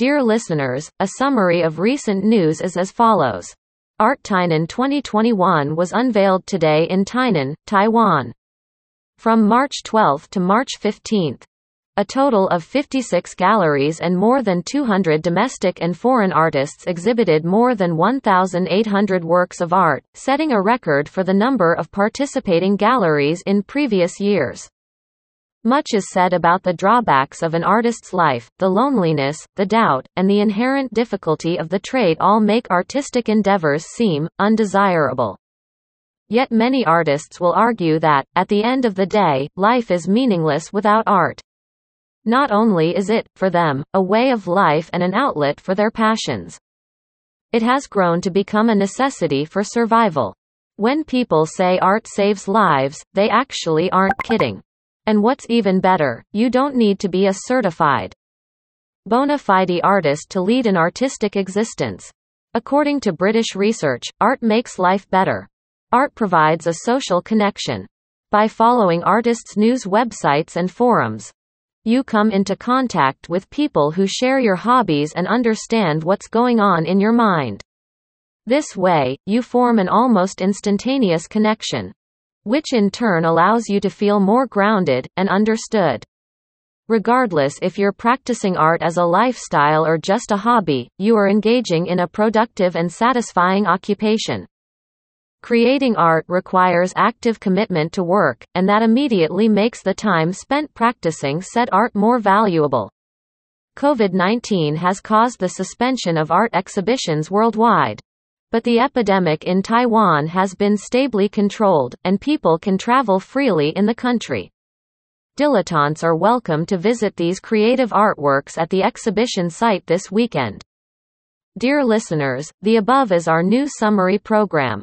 Dear listeners, a summary of recent news is as follows. Art Tainan 2021 was unveiled today in Tainan, Taiwan. From March 12 to March 15. A total of 56 galleries and more than 200 domestic and foreign artists exhibited more than 1,800 works of art, setting a record for the number of participating galleries in previous years. Much is said about the drawbacks of an artist's life, the loneliness, the doubt, and the inherent difficulty of the trade all make artistic endeavors seem undesirable. Yet many artists will argue that, at the end of the day, life is meaningless without art. Not only is it, for them, a way of life and an outlet for their passions, it has grown to become a necessity for survival. When people say art saves lives, they actually aren't kidding. And what's even better, you don't need to be a certified bona fide artist to lead an artistic existence. According to British research, art makes life better. Art provides a social connection. By following artists' news websites and forums, you come into contact with people who share your hobbies and understand what's going on in your mind. This way, you form an almost instantaneous connection which in turn allows you to feel more grounded and understood. Regardless if you're practicing art as a lifestyle or just a hobby, you are engaging in a productive and satisfying occupation. Creating art requires active commitment to work, and that immediately makes the time spent practicing said art more valuable. COVID 19 has caused the suspension of art exhibitions worldwide. But the epidemic in Taiwan has been stably controlled, and people can travel freely in the country. Dilettantes are welcome to visit these creative artworks at the exhibition site this weekend. Dear listeners, the above is our new summary program.